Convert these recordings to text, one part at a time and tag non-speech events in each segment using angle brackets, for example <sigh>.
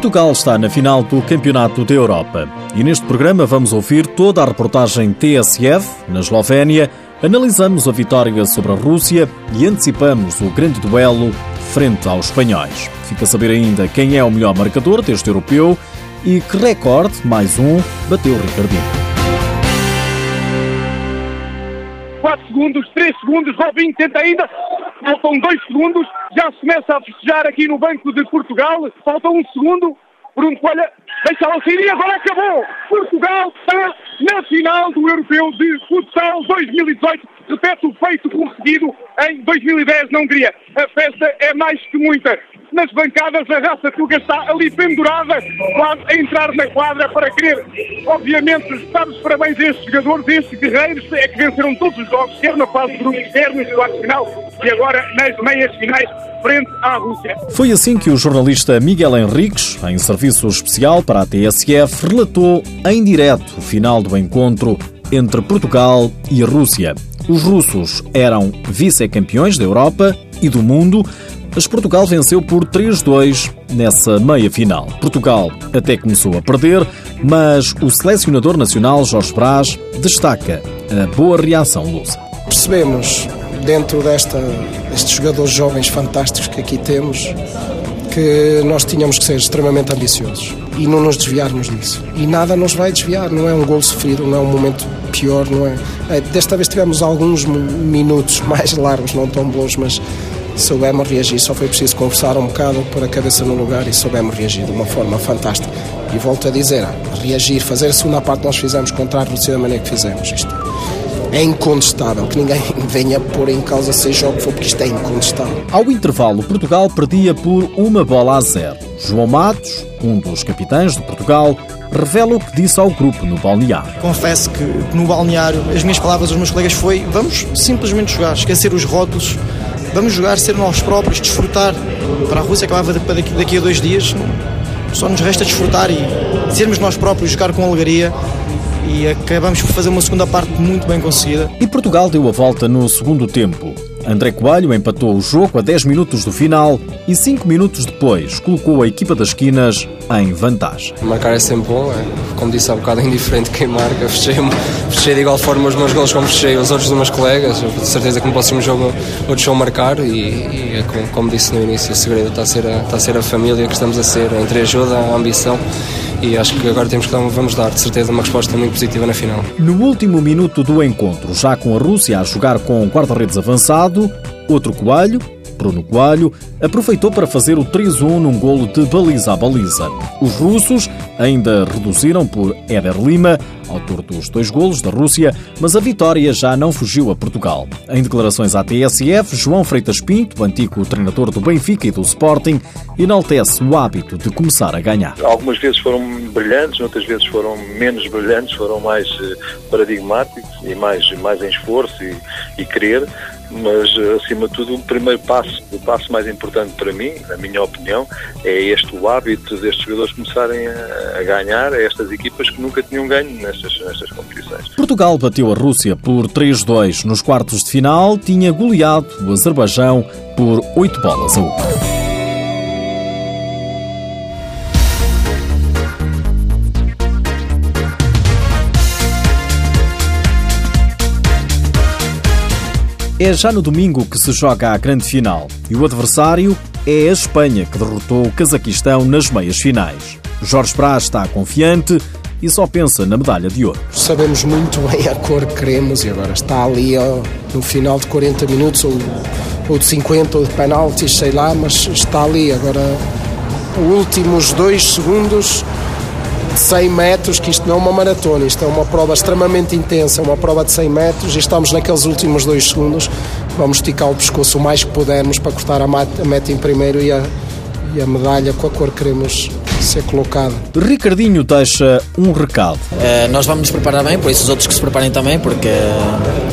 Portugal está na final do Campeonato da Europa e neste programa vamos ouvir toda a reportagem TSF, na Eslovénia, analisamos a vitória sobre a Rússia e antecipamos o grande duelo frente aos espanhóis. Fica a saber ainda quem é o melhor marcador deste europeu e que recorde, mais um, bateu Ricardinho. 4 segundos, 3 segundos, Robinho tenta ainda, faltam 2 segundos, já se começa a festejar aqui no Banco de Portugal, falta um segundo, Bruno Coelho deixa-la sair e agora acabou! Portugal está na final do Europeu de Futsal 2018, repete o feito conseguido em 2010 na Hungria. A festa é mais que muita nas bancadas, a raça Tuga está ali pendurada, quase a entrar na quadra para querer, obviamente, dar os parabéns a estes jogadores, a estes guerreiros, é que venceram todos os jogos, quer na fase de grupos, quer nos quartos final e agora nas meias finais frente à Rússia. Foi assim que o jornalista Miguel Henriques, em serviço especial para a TSF, relatou em direto o final do encontro entre Portugal e a Rússia. Os russos eram vice-campeões da Europa e do mundo, mas Portugal venceu por 3-2 nessa meia final. Portugal até começou a perder, mas o selecionador nacional Jorge Brás destaca a boa reação lusa. Percebemos, dentro desta, destes jogadores jovens fantásticos que aqui temos, que nós tínhamos que ser extremamente ambiciosos e não nos desviarmos disso. E nada nos vai desviar, não é um gol sofrido, não é um momento pior, não é. é desta vez tivemos alguns minutos mais largos, não tão bons, mas soubemos reagir, só foi preciso conversar um bocado, pôr a cabeça no lugar e soubemos reagir de uma forma fantástica. E volto a dizer, reagir, fazer a segunda parte nós fizemos contra a Rússia da maneira que fizemos isto. É incontestável que ninguém <laughs> venha pôr em causa seja o que for, porque isto é incontestável. Ao intervalo, Portugal perdia por uma bola a zero. João Matos, um dos capitães de Portugal, revela o que disse ao grupo no balneário. Confesso que no balneário as minhas palavras aos meus colegas foi vamos simplesmente jogar, esquecer os rótulos, vamos jogar, ser nós próprios, desfrutar. Para a Rússia acabava daqui, daqui a dois dias, só nos resta desfrutar e sermos nós próprios, jogar com alegria e acabamos por fazer uma segunda parte muito bem conseguida. E Portugal deu a volta no segundo tempo. André Coelho empatou o jogo a 10 minutos do final e 5 minutos depois colocou a equipa das esquinas em vantagem. Marcar é sempre bom, é, como disse há bocado, é indiferente quem marca. Fechei, fechei de igual forma os meus gols como fechei os outros dos meus colegas. Eu, certeza que no próximo jogo outros vão marcar e, e é como, como, disse no início, o segredo está a, ser a, está a ser a família que estamos a ser, entre ajuda, a ambição e acho que agora temos que dar, vamos dar de certeza uma resposta muito positiva na final. No último minuto do encontro, já com a Rússia a jogar com guarda-redes avançado, outro Coelho, Bruno Coelho, aproveitou para fazer o 3-1 num golo de baliza a baliza. Os russos ainda reduziram por Éder Lima, autor dos dois golos da Rússia, mas a vitória já não fugiu a Portugal. Em declarações à TSF, João Freitas Pinto, antigo treinador do Benfica e do Sporting, enaltece o hábito de começar a ganhar. Algumas vezes foram brilhantes, outras vezes foram menos brilhantes, foram mais eh, paradigmáticos e mais, mais em esforço e, e querer mas acima de tudo o primeiro passo, o passo mais importante para mim, na minha opinião, é este o hábito destes jogadores começarem a, a ganhar a estas equipas que nunca tinham ganho nestas, nestas competições. Portugal bateu a Rússia por 3-2 nos quartos de final, tinha goleado o Azerbaijão por 8 bolas a 1. É já no domingo que se joga a grande final e o adversário é a Espanha, que derrotou o Cazaquistão nas meias finais. Jorge Brás está confiante e só pensa na medalha de ouro. Sabemos muito bem a cor que queremos e agora está ali ó, no final de 40 minutos ou, ou de 50 ou de penaltis, sei lá, mas está ali agora os últimos dois segundos 100 metros, que isto não é uma maratona, isto é uma prova extremamente intensa, uma prova de 100 metros e estamos naqueles últimos dois segundos. Vamos esticar o pescoço o mais que pudermos para cortar a meta em primeiro e a, e a medalha com a cor que queremos ser colocada. Ricardinho deixa um recado. Uh, nós vamos nos preparar bem, por isso os outros que se preparem também, porque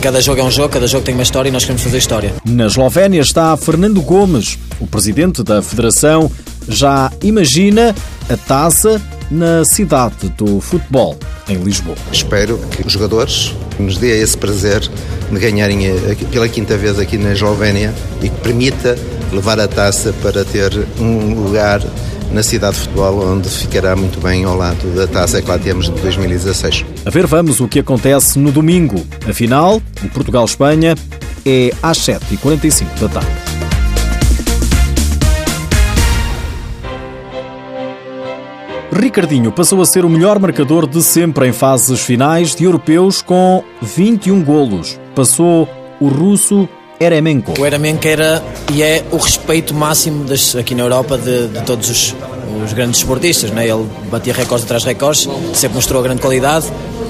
cada jogo é um jogo, cada jogo tem uma história e nós queremos fazer história. Na Eslovénia está Fernando Gomes, o presidente da Federação, já imagina a taça na cidade do futebol, em Lisboa. Espero que os jogadores nos dê esse prazer de ganharem pela quinta vez aqui na Eslovénia e que permita levar a taça para ter um lugar na cidade de futebol, onde ficará muito bem ao lado da taça que lá temos de 2016. A ver, vamos o que acontece no domingo. Afinal, o Portugal-Espanha é às 7h45 da tarde. Ricardinho passou a ser o melhor marcador de sempre em fases finais de europeus com 21 golos. Passou o russo Eremenko. O Eremenko era e é o respeito máximo das, aqui na Europa de, de todos os, os, grandes esportistas. Né? Ele batia recordes atrás de recordes, sempre mostrou grande qualidade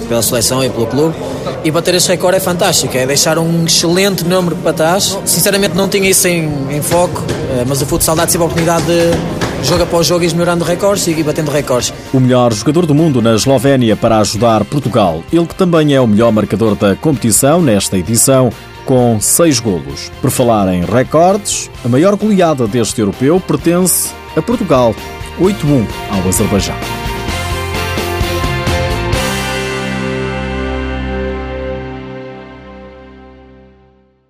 pela seleção e pelo clube. E bater esse recorde é fantástico, é deixar um excelente número para trás. Sinceramente não tinha isso em, em foco, eh, mas o futsal dá sempre a oportunidade de jogo após jogo ir melhorando recordes e batendo recordes. O melhor jogador do mundo na Eslovénia para ajudar Portugal. Ele que também é o melhor marcador da competição nesta edição, com seis golos. Por falar em recordes, a maior goleada deste europeu pertence a Portugal, 8-1 ao Azerbaijão.